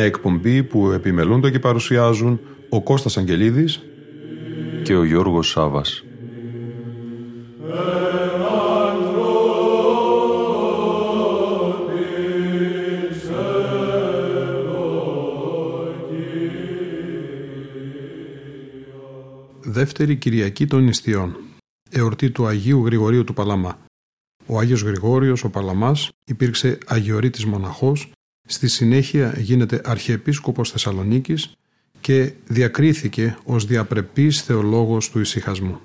Μια εκπομπή που επιμελούνται και παρουσιάζουν ο Κώστας Αγγελίδης και ο Γιώργος Σάβας. Δεύτερη Κυριακή των Νηστιών. Εορτή του Αγίου Γρηγορίου του Παλαμά. Ο Άγιος Γρηγόριος, ο Παλαμάς, υπήρξε Αγιορείτης μοναχός, στη συνέχεια γίνεται Αρχιεπίσκοπος Θεσσαλονίκης και διακρίθηκε ως διαπρεπής θεολόγος του ησυχασμού.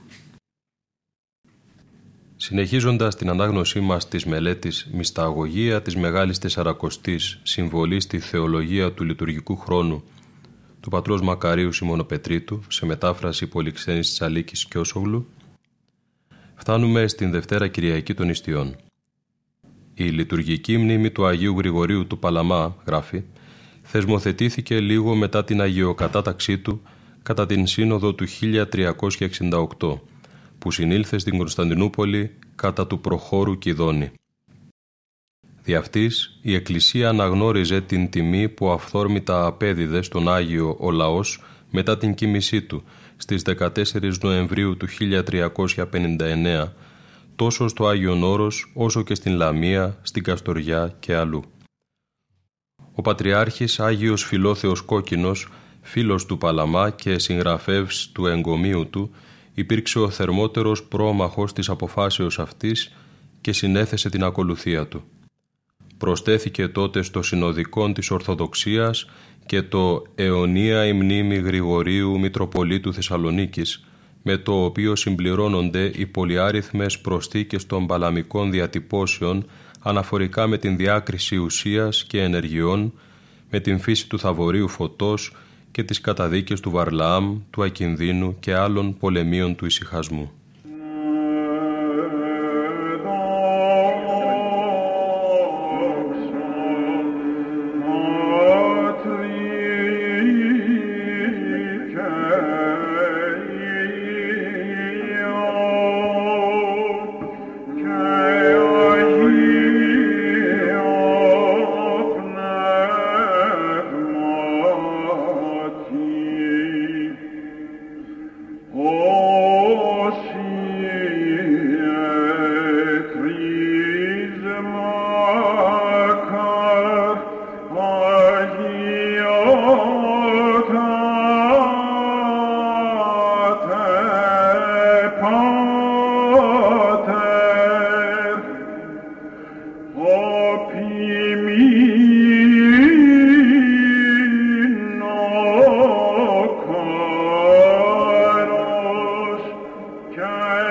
Συνεχίζοντας την ανάγνωσή μας της μελέτης «Μυσταγωγία της Μεγάλης Τεσσαρακοστής, συμβολή στη θεολογία του λειτουργικού χρόνου» του πατρός Μακαρίου Σιμωνοπετρίτου σε μετάφραση Πολυξένης Τσαλίκης και Όσογλου, φτάνουμε στην Δευτέρα Κυριακή των Ιστιών. Η λειτουργική μνήμη του Αγίου Γρηγορίου του Παλαμά, γράφει, θεσμοθετήθηκε λίγο μετά την αγιοκατάταξή του κατά την Σύνοδο του 1368, που συνήλθε στην Κωνσταντινούπολη κατά του προχώρου Κιδόνη. Δι' αυτής, η Εκκλησία αναγνώριζε την τιμή που αυθόρμητα απέδιδε στον Άγιο ο λαός μετά την κοίμησή του στις 14 Νοεμβρίου του 1359, τόσο στο Άγιον Όρος όσο και στην Λαμία, στην Καστοριά και αλλού. Ο Πατριάρχης Άγιος Φιλόθεος Κόκκινος, φίλος του Παλαμά και συγγραφεύς του εγκομείου του, υπήρξε ο θερμότερος πρόμαχος της αποφάσεως αυτής και συνέθεσε την ακολουθία του. Προστέθηκε τότε στο συνοδικόν της Ορθοδοξίας και το «Αιωνία η μνήμη Γρηγορίου Μητροπολίτου Θεσσαλονίκης», με το οποίο συμπληρώνονται οι πολυάριθμες προσθήκες των παλαμικών διατυπώσεων αναφορικά με την διάκριση ουσίας και ενεργειών, με την φύση του θαβορίου φωτός και τις καταδίκες του Βαρλάμ, του Ακινδύνου και άλλων πολεμίων του ησυχασμού.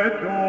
Bedroom.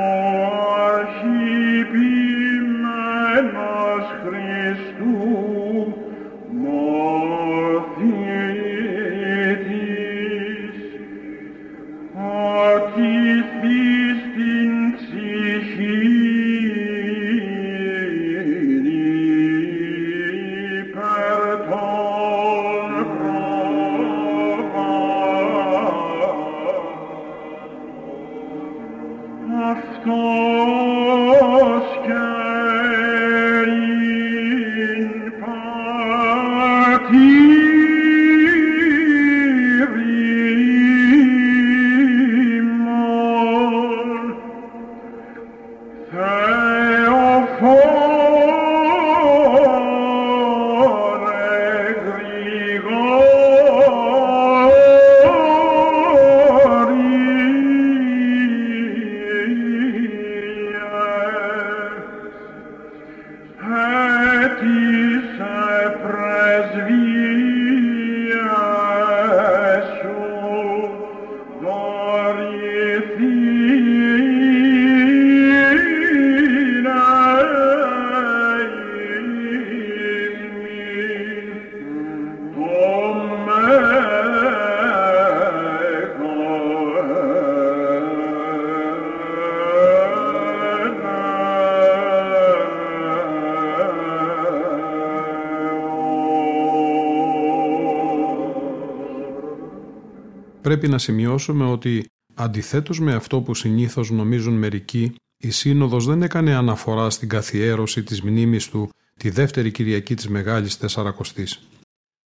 Πρέπει να σημειώσουμε ότι αντιθέτως με αυτό που συνήθως νομίζουν μερικοί, η Σύνοδος δεν έκανε αναφορά στην καθιέρωση της μνήμης του τη δεύτερη Κυριακή της Μεγάλης Τεσσαρακοστής.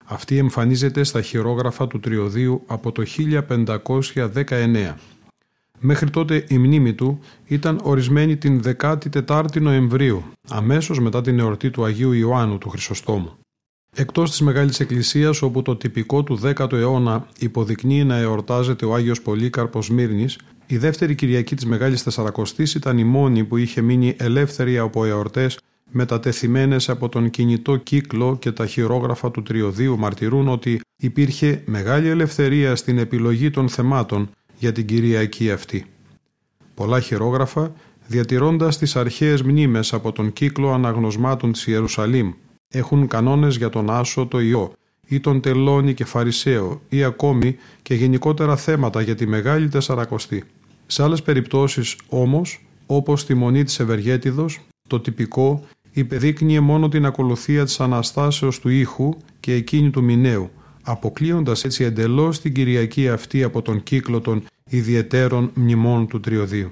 Αυτή εμφανίζεται στα χειρόγραφα του Τριωδίου από το 1519. Μέχρι τότε η μνήμη του ήταν ορισμένη την 14η Νοεμβρίου, αμέσως μετά την εορτή του Αγίου Ιωάννου του Χρυσοστόμου. Εκτός της Μεγάλης Εκκλησίας όπου το τυπικό του 10ου αιώνα υποδεικνύει να εορτάζεται ο Άγιος Πολύκαρπος Σμύρνης, η δεύτερη Κυριακή της Μεγάλης Τεσσαρακοστής ήταν η μόνη που είχε μείνει ελεύθερη από εορτές μετατεθειμένες από τον κινητό κύκλο και τα χειρόγραφα του τριωδίου μαρτυρούν ότι υπήρχε μεγάλη ελευθερία στην επιλογή των θεμάτων για την Κυριακή αυτή. Πολλά χειρόγραφα, διατηρώντας τις αρχαίες μνήμες από τον κύκλο αναγνωσμάτων της Ιερουσαλήμ, έχουν κανόνες για τον Άσο το Υιό ή τον Τελώνη και Φαρισαίο ή ακόμη και γενικότερα θέματα για τη Μεγάλη Τεσσαρακοστή. Σε άλλες περιπτώσεις όμως, όπως τη Μονή της Ευεργέτιδος, το τυπικό υπεδείκνυε μόνο την ακολουθία της Αναστάσεως του ήχου και εκείνη του μηνέου, αποκλείοντας έτσι εντελώς την Κυριακή αυτή από τον κύκλο των ιδιαιτέρων μνημών του Τριωδίου.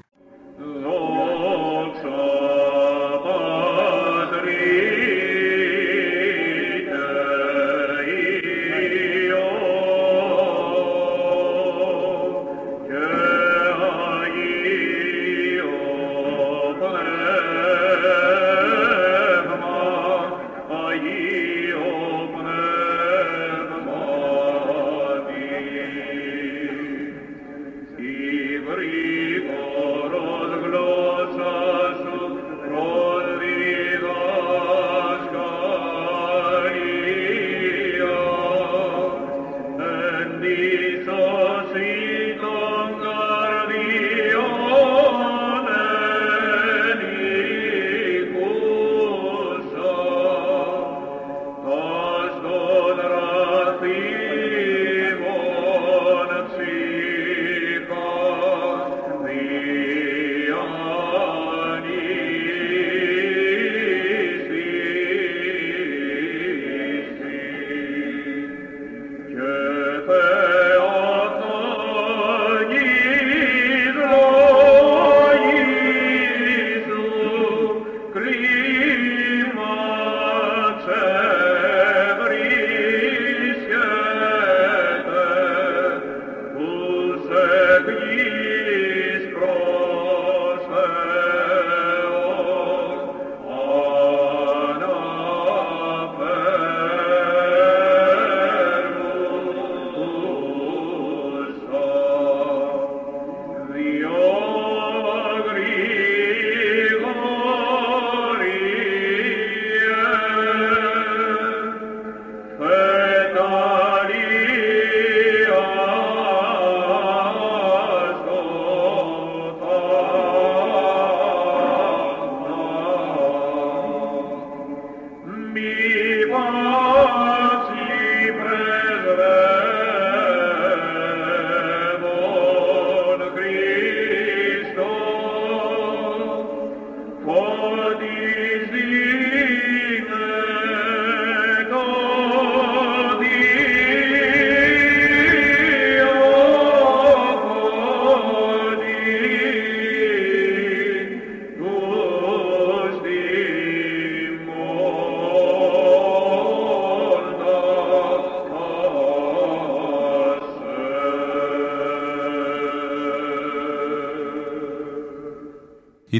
Christos in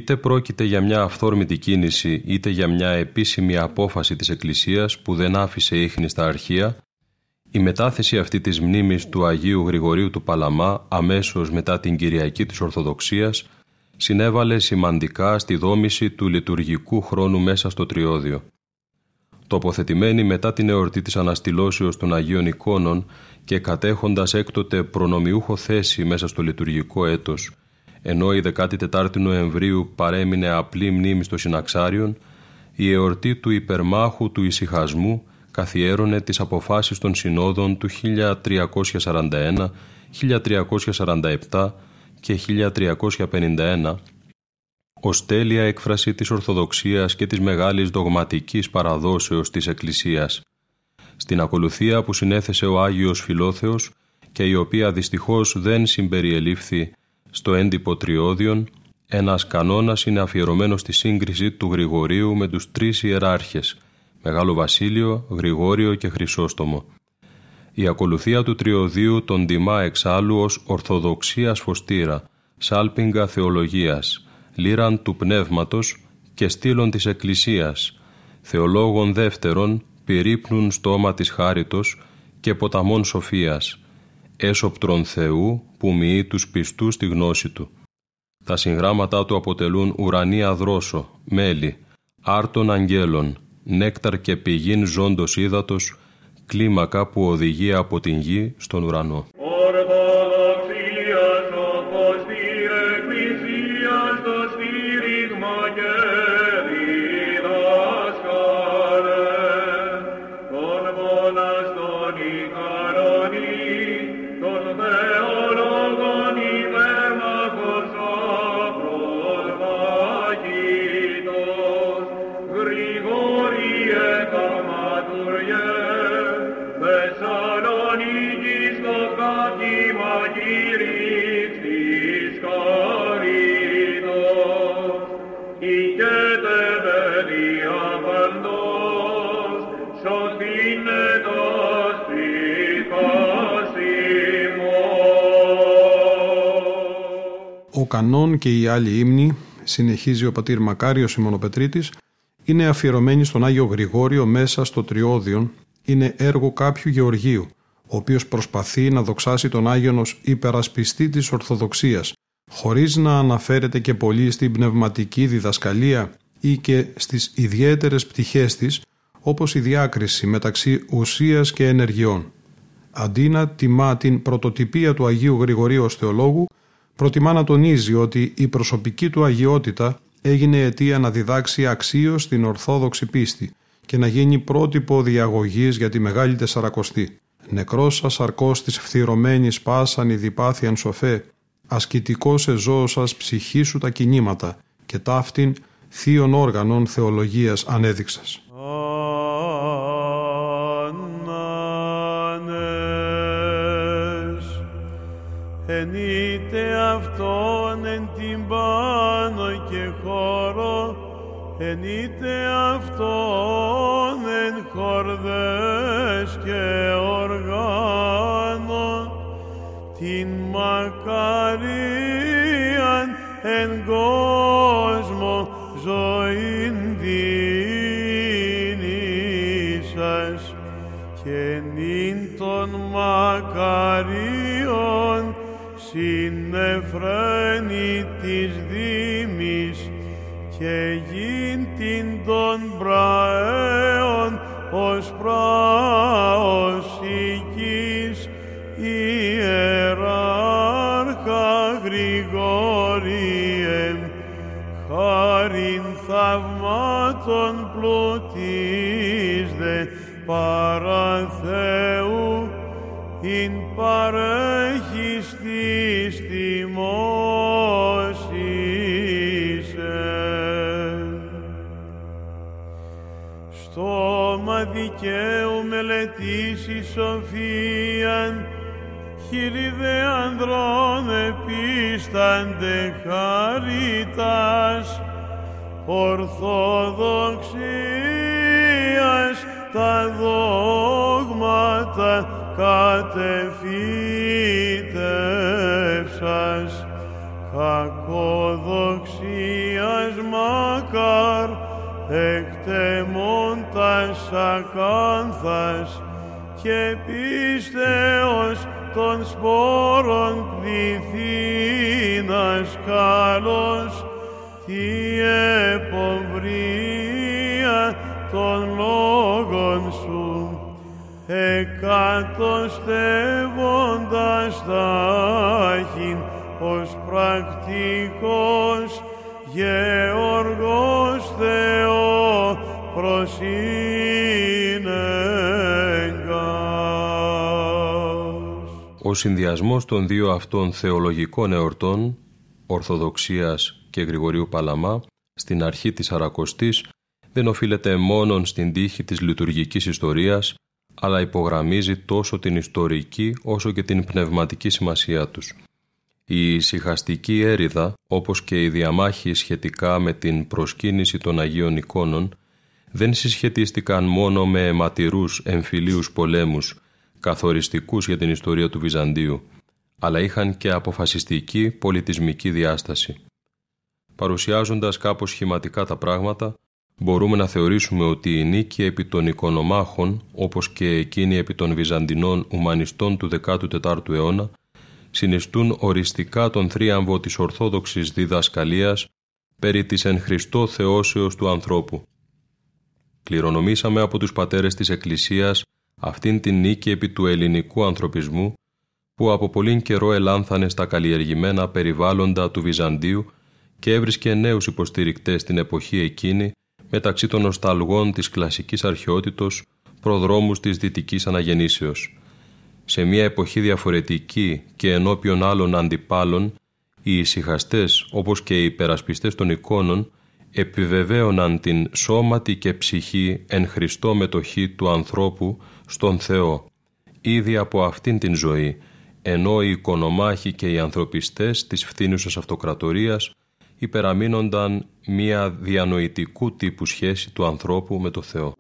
είτε πρόκειται για μια αυθόρμητη κίνηση είτε για μια επίσημη απόφαση της Εκκλησίας που δεν άφησε ίχνη στα αρχεία, η μετάθεση αυτή της μνήμης του Αγίου Γρηγορίου του Παλαμά αμέσως μετά την Κυριακή της Ορθοδοξίας συνέβαλε σημαντικά στη δόμηση του λειτουργικού χρόνου μέσα στο Τριώδιο. Τοποθετημένη μετά την εορτή της Αναστηλώσεως των Αγίων Εικόνων και κατέχοντας έκτοτε προνομιούχο θέση μέσα στο λειτουργικό έτος ενώ η 14η Νοεμβρίου παρέμεινε απλή μνήμη στο Συναξάριον, η εορτή του υπερμάχου του ησυχασμού καθιέρωνε τις αποφάσεις των συνόδων του 1341, 1347 και 1351 ως τέλεια έκφραση της Ορθοδοξίας και της μεγάλης δογματικής παραδόσεως της Εκκλησίας. Στην ακολουθία που συνέθεσε ο Άγιος Φιλόθεος και η οποία δυστυχώς δεν συμπεριελήφθη στο έντυπο τριώδιον, ένας κανόνας είναι αφιερωμένος στη σύγκριση του Γρηγορίου με τους τρεις ιεράρχες, Μεγάλο Βασίλειο, Γρηγόριο και Χρυσόστομο. Η ακολουθία του τριωδίου τον τιμά εξάλλου ως ορθοδοξίας φωστήρα, σάλπιγγα θεολογίας, λύραν του πνεύματος και στήλων της Εκκλησίας, θεολόγων δεύτερων πυρύπνουν στόμα της χάριτος και ποταμών σοφίας, έσωπτρον Θεού που μοιεί τους πιστούς στη γνώση Του. Τα συγγράμματά Του αποτελούν ουρανία δρόσο, μέλη, άρτων αγγέλων, νέκταρ και πηγήν ζώντος ύδατος, κλίμακα που οδηγεί από την γη στον ουρανό. Κανόν και οι άλλοι ύμνοι, συνεχίζει ο πατήρ Μακάριος Σιμωνοπετρίτης, είναι αφιερωμένοι στον Άγιο Γρηγόριο μέσα στο Τριώδιον, είναι έργο κάποιου Γεωργίου, ο οποίος προσπαθεί να δοξάσει τον Άγιον ως υπερασπιστή της Ορθοδοξίας, χωρίς να αναφέρεται και πολύ στην πνευματική διδασκαλία ή και στις ιδιαίτερες πτυχές της, όπως η διάκριση μεταξύ ουσίας και ενεργειών. Αντί να τιμά την πρωτοτυπία του Αγίου Γρηγορίου ως θεολόγου, προτιμά να τονίζει ότι η προσωπική του αγιότητα έγινε αιτία να διδάξει αξίως την ορθόδοξη πίστη και να γίνει πρότυπο διαγωγής για τη Μεγάλη Τεσσαρακοστή. Νεκρός ασαρκός της φθυρωμένης πάσαν η διπάθιαν σοφέ, ασκητικός εζώος σας ψυχή σου τα κινήματα και ταύτην θείων όργανων θεολογίας ανέδειξας. Ενείτε αυτόν εν την πάνω και χώρο, ενείτε αυτόν εν χορδές συνεφραίνει της δήμης και γιν την των πραέων σοφίαν, χείλη δε ανδρών επίστανται χαρίτας, ορθοδοξίας τα δόγματα κατεφύτευσας κακοδοξίας μακάρ εκτεμώντας ακάνθας και πίστεως των σπόρων πληθύνας καλός τη επομβρία των λόγων σου. Εκατοστεύοντας τάχην ως πρακτικός Γεωργός συνδυασμός των δύο αυτών θεολογικών εορτών, Ορθοδοξίας και Γρηγορίου Παλαμά, στην αρχή της Αρακοστής, δεν οφείλεται μόνον στην τύχη της λειτουργικής ιστορίας, αλλά υπογραμμίζει τόσο την ιστορική όσο και την πνευματική σημασία τους. Η ησυχαστική έρηδα, όπως και η διαμάχη σχετικά με την προσκύνηση των Αγίων εικόνων, δεν συσχετίστηκαν μόνο με αιματηρούς εμφυλίους πολέμους, καθοριστικούς για την ιστορία του Βυζαντίου, αλλά είχαν και αποφασιστική πολιτισμική διάσταση. Παρουσιάζοντας κάπως σχηματικά τα πράγματα, μπορούμε να θεωρήσουμε ότι η νίκη επί των οικονομάχων, όπως και εκείνη επί των Βυζαντινών ουμανιστών του 14ου αιώνα, συνιστούν οριστικά τον θρίαμβο της Ορθόδοξης διδασκαλίας περί της εν Χριστώ θεώσεως του ανθρώπου. Κληρονομήσαμε από τους πατέρες της Εκκλησίας αυτήν την νίκη επί του ελληνικού ανθρωπισμού που από πολύ καιρό ελάνθανε στα καλλιεργημένα περιβάλλοντα του Βυζαντίου και έβρισκε νέους υποστηρικτές στην εποχή εκείνη μεταξύ των νοσταλγών της κλασικής αρχαιότητος προδρόμους της δυτικής αναγεννήσεως. Σε μια εποχή διαφορετική και ενώπιον άλλων αντιπάλων, οι ησυχαστές όπως και οι υπερασπιστές των εικόνων επιβεβαίωναν την σώματη και ψυχή εν Χριστώ μετοχή του ανθρώπου στον Θεό, ήδη από αυτήν την ζωή, ενώ οι οικονομάχοι και οι ανθρωπιστές της φθήνουσας αυτοκρατορίας υπεραμείνονταν μία διανοητικού τύπου σχέση του ανθρώπου με το Θεό.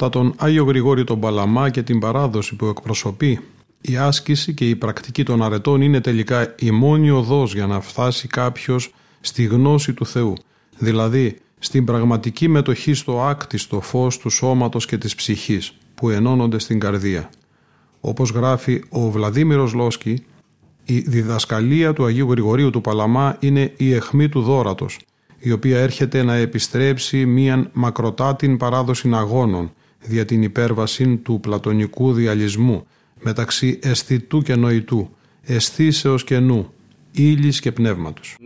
Κατά τον Άγιο Γρηγόρη τον Παλαμά και την παράδοση που εκπροσωπεί, η άσκηση και η πρακτική των αρετών είναι τελικά η μόνη οδός για να φτάσει κάποιος στη γνώση του Θεού, δηλαδή στην πραγματική μετοχή στο άκτιστο φως του σώματος και της ψυχής που ενώνονται στην καρδία. Όπως γράφει ο Βλαδίμηρος Λόσκι, η διδασκαλία του Αγίου Γρηγορίου του Παλαμά είναι η εχμή του δόρατος, η οποία έρχεται να επιστρέψει μίαν μακροτάτην παράδοση αγώνων δια την υπέρβαση του πλατωνικού διαλυσμού μεταξύ αισθητού και νοητού, αισθήσεως και νου, ύλης και πνεύματος.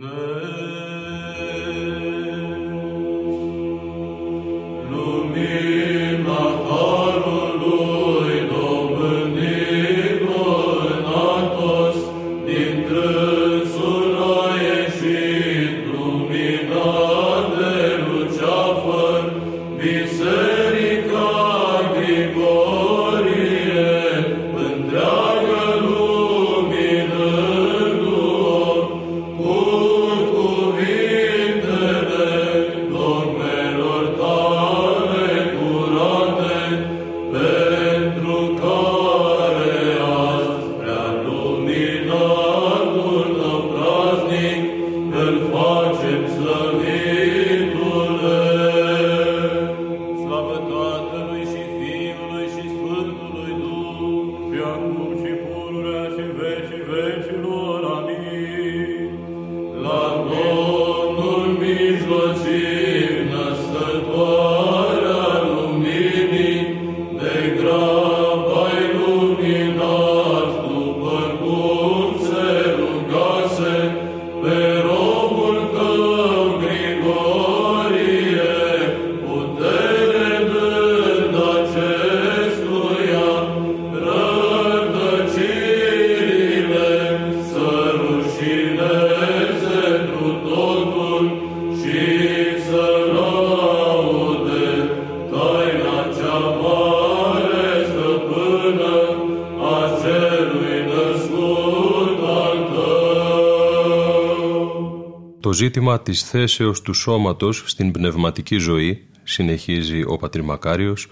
Ζήτημα της θέσεως του σώματος στην πνευματική ζωή, συνεχίζει ο Πατριμακάριος,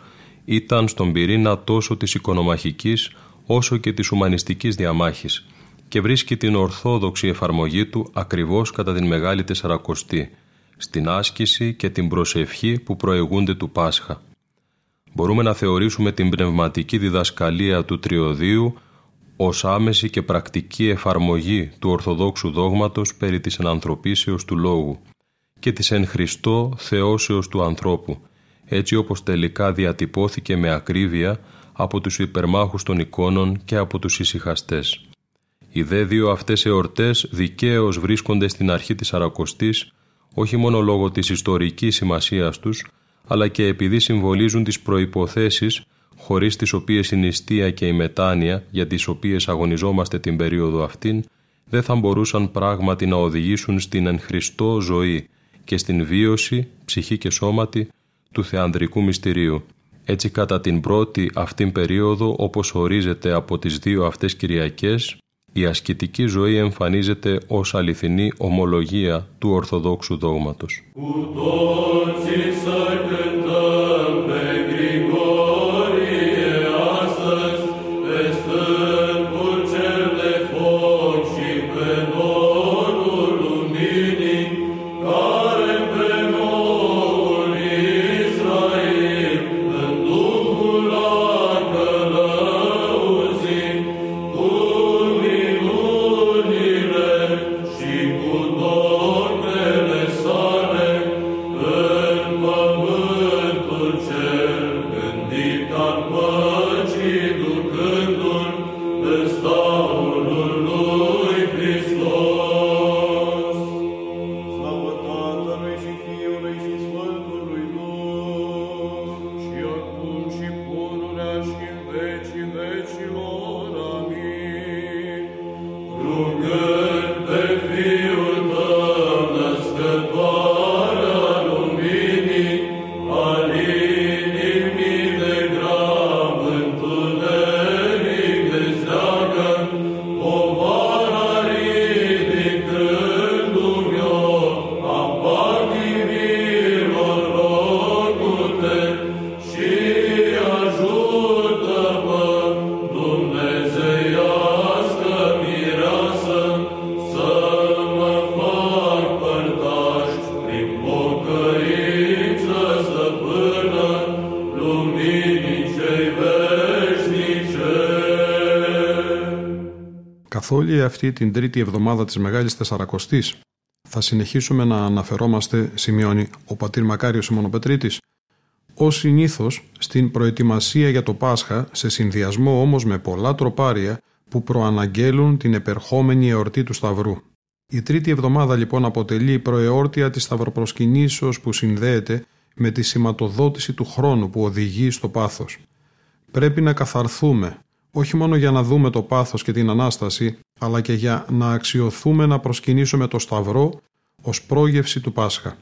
ήταν στον πυρήνα τόσο της οικονομαχικής όσο και της ουμανιστικής διαμάχης και βρίσκει την ορθόδοξη εφαρμογή του ακριβώς κατά την Μεγάλη Τεσσαρακοστή, στην άσκηση και την προσευχή που προηγούνται του Πάσχα. Μπορούμε να θεωρήσουμε την πνευματική διδασκαλία του Τριωδίου ως άμεση και πρακτική εφαρμογή του Ορθοδόξου δόγματος περί της ενανθρωπίσεως του λόγου και της εν Χριστώ θεώσεως του ανθρώπου, έτσι όπως τελικά διατυπώθηκε με ακρίβεια από τους υπερμάχους των εικόνων και από τους ησυχαστές. Οι δε δύο αυτές εορτές δικαίως βρίσκονται στην αρχή της Αρακοστής, όχι μόνο λόγω της ιστορικής σημασίας τους, αλλά και επειδή συμβολίζουν τις προϋποθέσεις χωρίς τις οποίες η νηστεία και η μετάνοια για τις οποίες αγωνιζόμαστε την περίοδο αυτήν δεν θα μπορούσαν πράγματι να οδηγήσουν στην εν Χριστώ ζωή και στην βίωση, ψυχή και σώματι, του θεανδρικού μυστηρίου. Έτσι κατά την πρώτη αυτήν περίοδο, όπως ορίζεται από τις δύο αυτές Κυριακές, η ασκητική ζωή εμφανίζεται ως αληθινή ομολογία του Ορθοδόξου δόγματος. Καθ' όλη αυτή την τρίτη εβδομάδα της Μεγάλης Τεσσαρακοστής θα συνεχίσουμε να αναφερόμαστε, σημειώνει ο πατήρ Μακάριος Μονοπετρίτης, Ω συνήθως, στην προετοιμασία για το Πάσχα, σε συνδυασμό όμως με πολλά τροπάρια που προαναγγέλουν την επερχόμενη εορτή του Σταυρού. Η τρίτη εβδομάδα λοιπόν αποτελεί προεόρτια της Σταυροπροσκυνήσεως που συνδέεται με τη σηματοδότηση του χρόνου που οδηγεί στο πάθος. Πρέπει να καθαρθούμε, όχι μόνο για να δούμε το πάθος και την Ανάσταση, αλλά και για να αξιοθούμε να προσκυνήσουμε το Σταυρό ως πρόγευση του Πάσχα.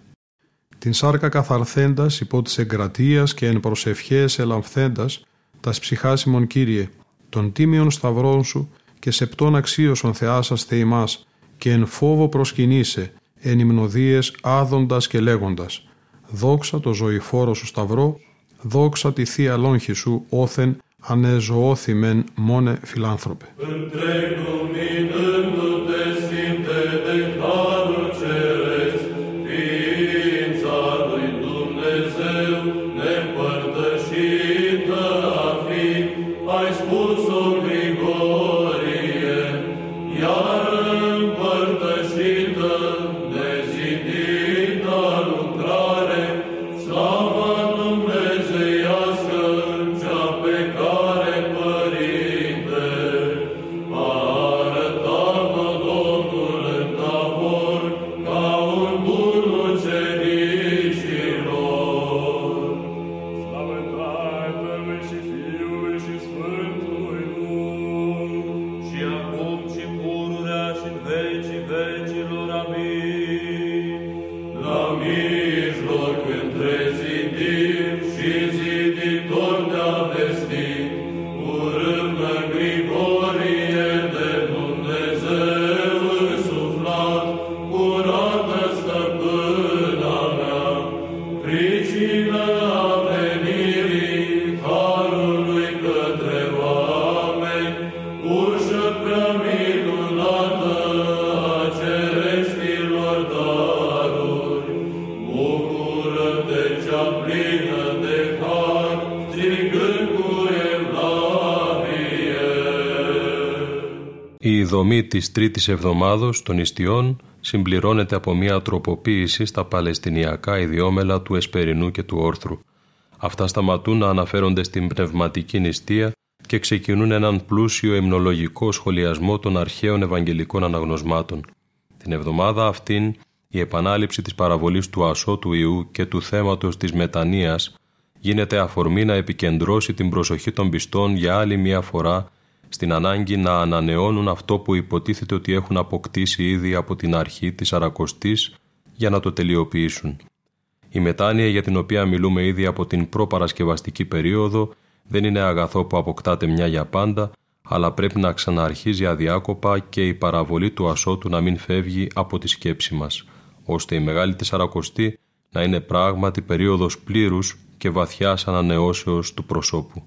Την σάρκα καθαρθέντας υπό της εγκρατείας και εν προσευχές ελαμφθέντας, τας ψυχάσιμον Κύριε, των τίμιων σταυρών σου και σεπτών αξίωσον θεάσαστε ημάς και εν φόβο προσκυνήσε, εν υμνοδίες άδοντας και λέγοντας «Δόξα το ζωηφόρο σου σταυρό, δόξα τη Θεία Λόγχη σου όθεν ανεζωόθημεν μόνε φιλάνθρωπε». Της τρίτης εβδομάδος των ιστιών συμπληρώνεται από μια τροποποίηση στα παλαιστινιακά ιδιόμελα του Εσπερινού και του Όρθρου. Αυτά σταματούν να αναφέρονται στην πνευματική νηστεία και ξεκινούν έναν πλούσιο εμνολογικό σχολιασμό των αρχαίων ευαγγελικών αναγνωσμάτων. Την εβδομάδα αυτήν η επανάληψη της παραβολής του ασώτου Ιού και του θέματος της μετανοίας γίνεται αφορμή να επικεντρώσει την προσοχή των πιστών για άλλη μια φορά στην ανάγκη να ανανεώνουν αυτό που υποτίθεται ότι έχουν αποκτήσει ήδη από την αρχή της Αρακοστής για να το τελειοποιήσουν. Η μετάνοια για την οποία μιλούμε ήδη από την προπαρασκευαστική περίοδο δεν είναι αγαθό που αποκτάται μια για πάντα, αλλά πρέπει να ξαναρχίζει αδιάκοπα και η παραβολή του ασώτου να μην φεύγει από τη σκέψη μας, ώστε η Μεγάλη Τεσσαρακοστή να είναι πράγματι περίοδος πλήρους και βαθιάς ανανεώσεως του προσώπου.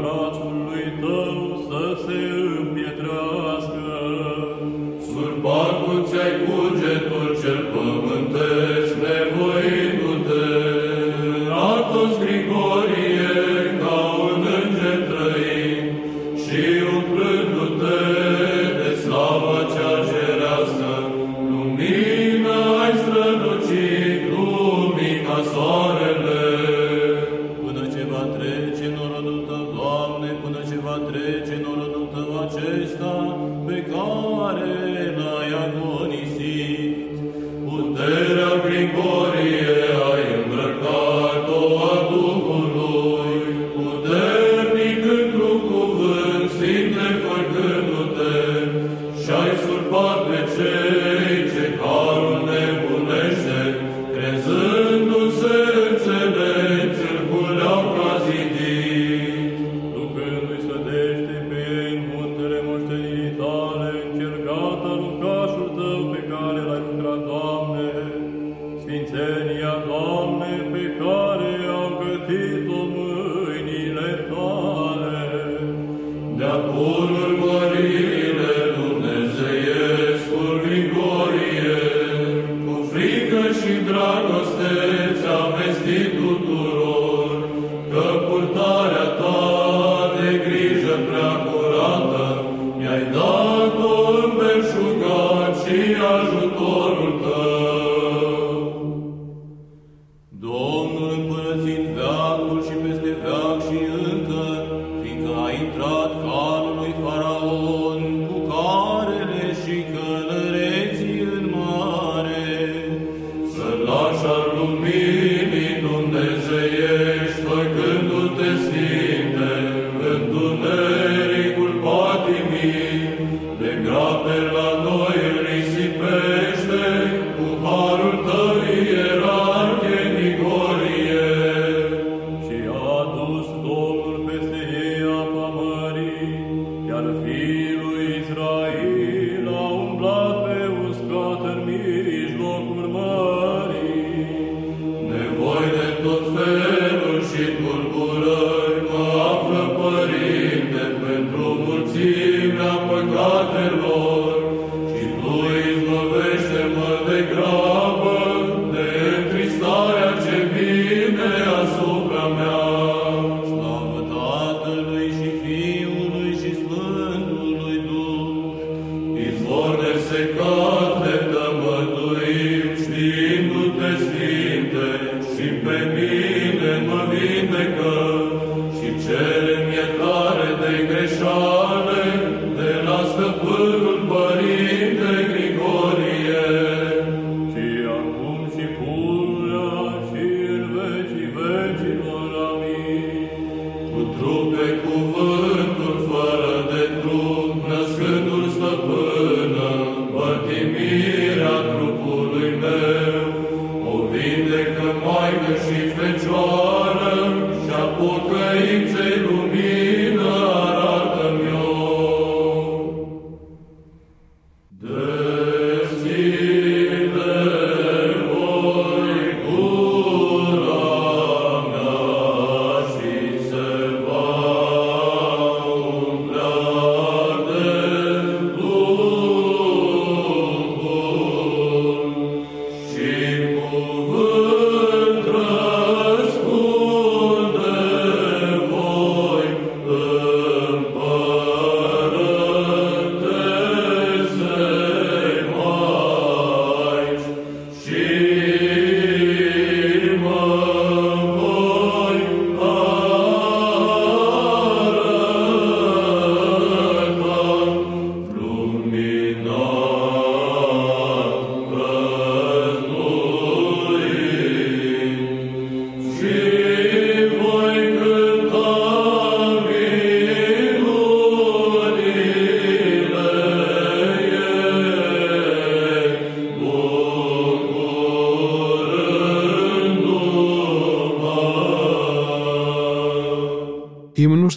brațului tău să se împietrească. Sub barcul ți-ai cugetul cel pământesc,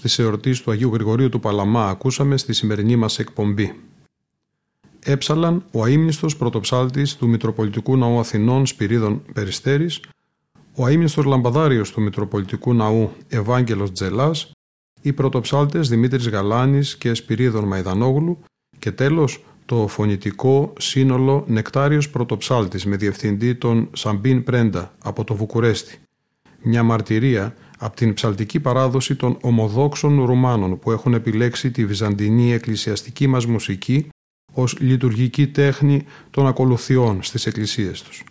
της εορτής του Αγίου Γρηγορίου του Παλαμά ακούσαμε στη σημερινή μας εκπομπή. Έψαλαν ο αείμνηστος πρωτοψάλτης του Μητροπολιτικού Ναού Αθηνών Σπυρίδων Περιστέρης, ο αείμνηστος λαμπαδάριος του Μητροπολιτικού Ναού Ευάγγελος Τζελάς, οι πρωτοψάλτες Δημήτρης Γαλάνης και Σπυρίδων Μαϊδανόγλου και τέλος το φωνητικό σύνολο Νεκτάριος Πρωτοψάλτης με διευθυντή τον Σαμπίν Πρέντα από το Βουκουρέστι. Μια μαρτυρία από την ψαλτική παράδοση των ομοδόξων Ρουμάνων που έχουν επιλέξει τη βυζαντινή εκκλησιαστική μας μουσική ως λειτουργική τέχνη των ακολουθιών στις εκκλησίες τους.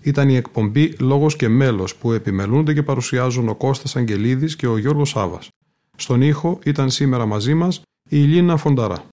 Ήταν η εκπομπή «Λόγος και μέλος» που επιμελούνται και παρουσιάζουν ο Κώστας Αγγελίδης και ο Γιώργος Σάβας. Στον ήχο ήταν σήμερα μαζί μας η Ηλίνα Φονταρά.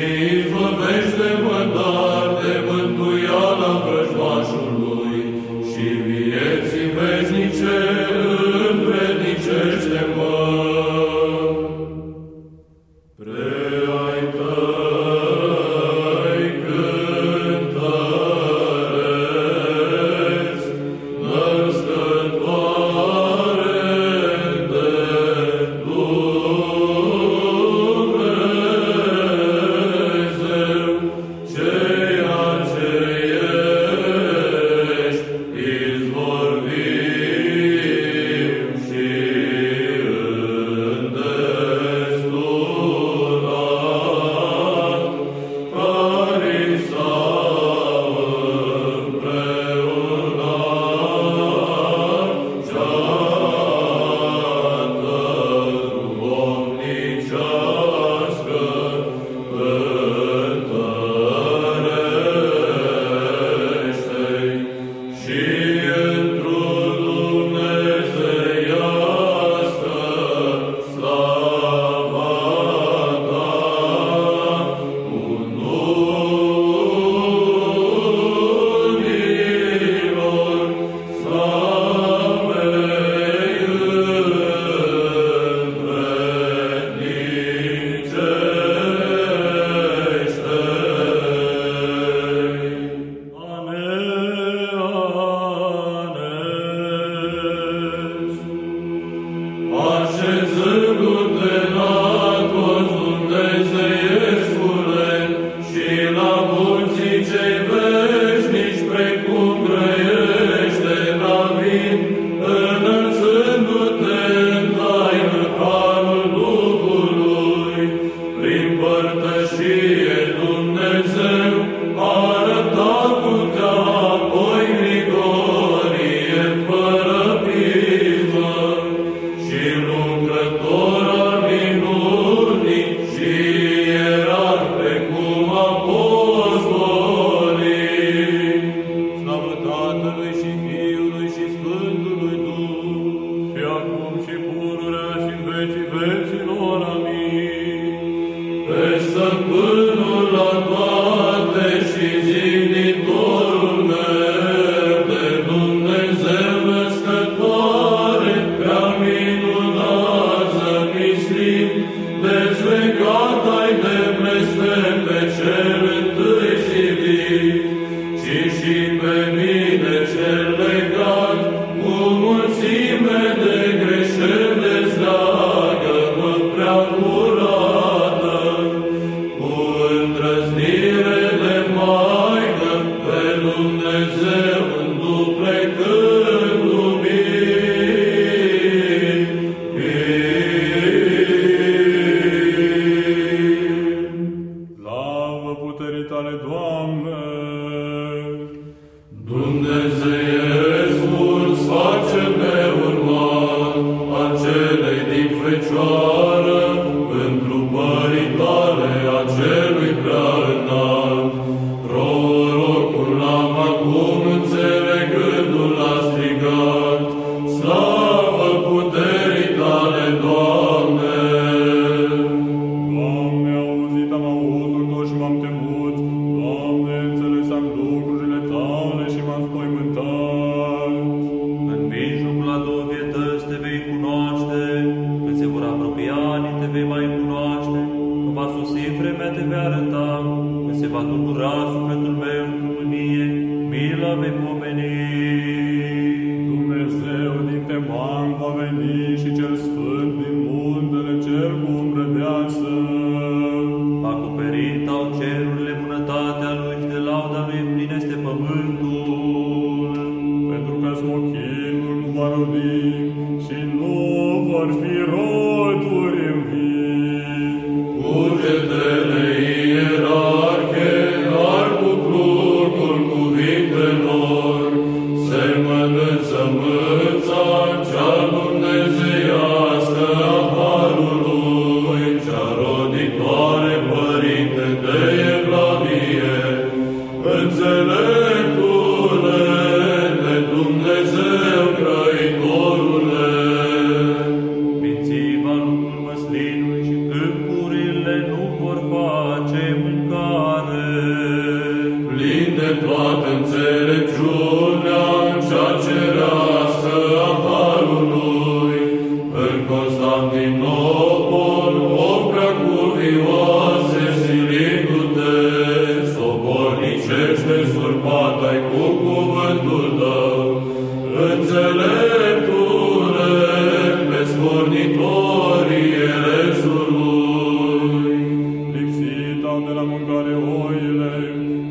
Amen.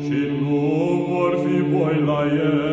și nu vor fi boi la el.